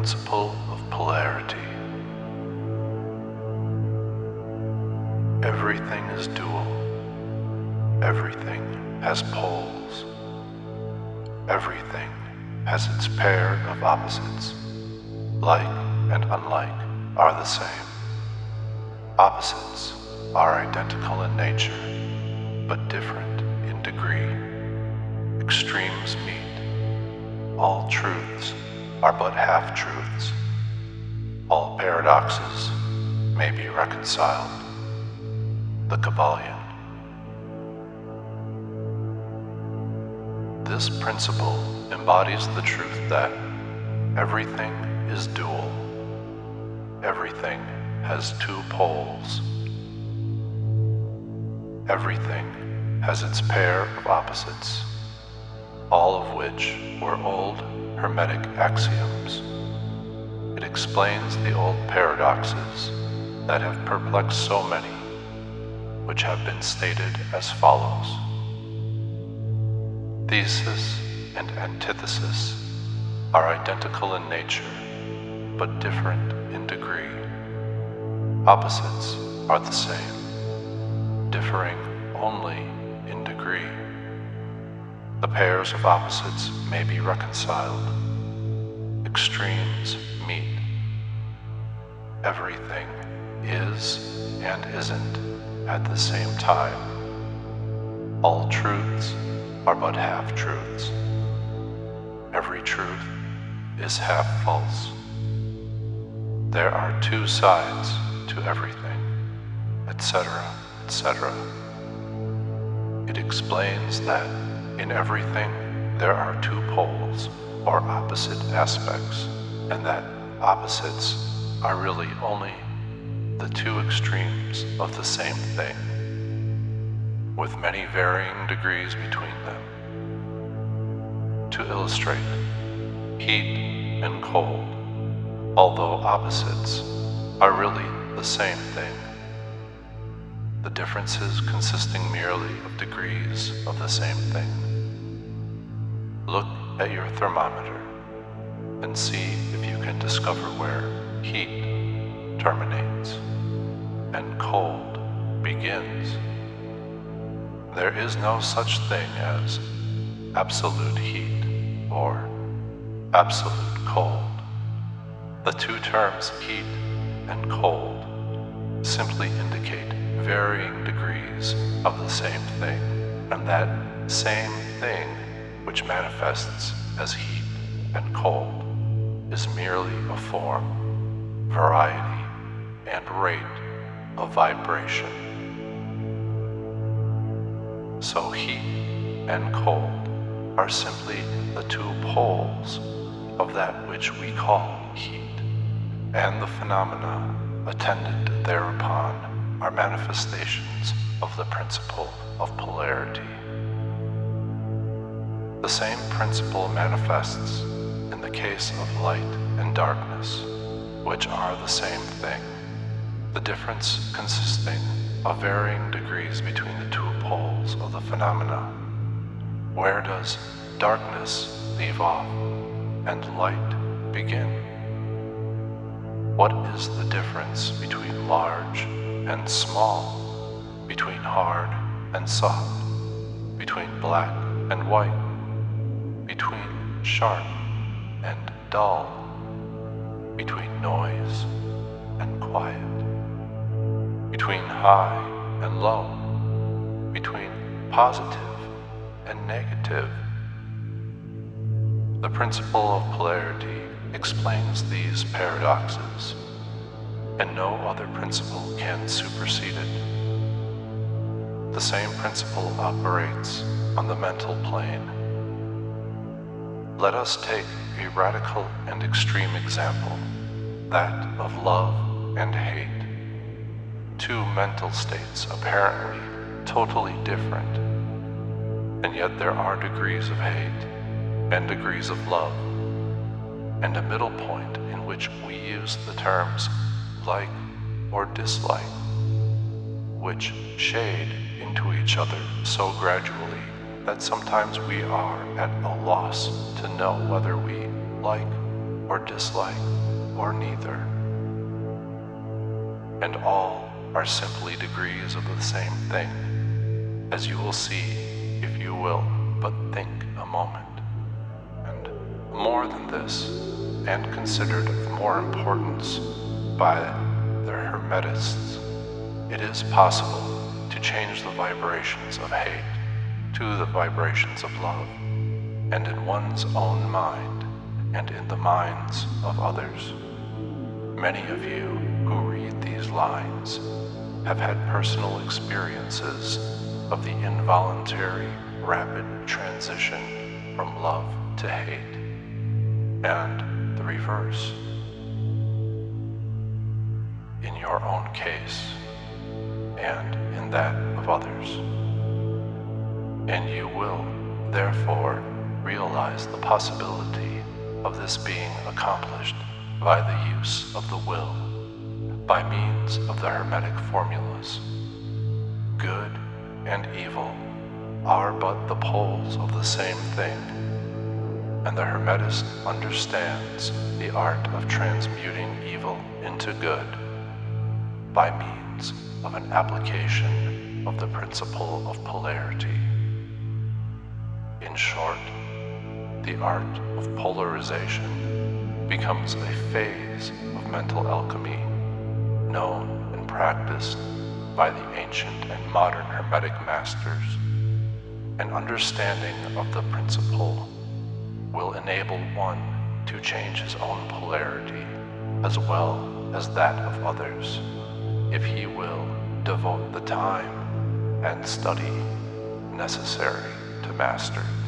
principle of polarity. Everything is dual. Everything has poles. Everything has its pair of opposites. Like and unlike are the same. Opposites are identical in nature, but different in degree. Extremes meet. All truths are but half truths. All paradoxes may be reconciled. The Kybalion. This principle embodies the truth that everything is dual. Everything has two poles. Everything has its pair of opposites, all of which were old Hermetic axioms. It explains the old paradoxes that have perplexed so many, which have been stated as follows Thesis and antithesis are identical in nature, but different in degree. Opposites are the same, differing only in degree. The pairs of opposites may be reconciled. Extremes meet. Everything is and isn't at the same time. All truths are but half truths. Every truth is half false. There are two sides to everything, etc., etc. It explains that in everything there are two poles or opposite aspects, and that opposites are really only the two extremes of the same thing with many varying degrees between them. To illustrate, heat and cold, although opposites, are really the same thing. The differences consisting merely of degrees of the same thing. Look at your thermometer and see if you can discover where heat terminates and cold begins. There is no such thing as absolute heat or absolute cold. The two terms heat and cold simply indicate varying degrees of the same thing, and that same thing which manifests as heat and cold is merely a form, variety, and rate of vibration. So heat and cold are simply the two poles of that which we call heat, and the phenomena attendant thereupon are manifestations of the principle of polarity. The same principle manifests in the case of light and darkness, which are the same thing, the difference consisting of varying degrees between the two poles of the phenomena. Where does darkness leave off and light begin? What is the difference between large and small, between hard and soft, between black and white, sharp and dull, between noise and quiet? between high and low, between positive and negative. The principle of polarity explains these paradoxes, and no other principle can supersede it. The same principle operates on the mental plane. Let us take a radical and extreme example, that of love and hate two mental states apparently totally different. And yet there are degrees of hate and degrees of love, and a middle point in which we use the terms like or dislike, which shade into each other so gradually that sometimes we are at a loss to know whether we like or dislike, or neither. And all are simply degrees of the same thing, as you will see if you will but think a moment. And more than this, and considered of more importance by the Hermetists, it is possible to change the vibrations of hate to the vibrations of love, and in one's own mind and in the minds of others. Many of you who read these lines have had personal experiences of the involuntary, rapid transition from love to hate, and the reverse. In your own case, and in that of others. And you will, therefore, realize the possibility of this being accomplished by the use of the will, by means of the Hermetic formulas. Good and evil are but the poles of the same thing, and the Hermetist understands the art of transmuting evil into good by means of an application of the principle of polarity. In short, the art of polarization becomes a phase of mental alchemy known and practiced by the ancient and modern Hermetic masters. An understanding of the principle will enable one to change his own polarity as well as that of others if he will devote the time and study necessary master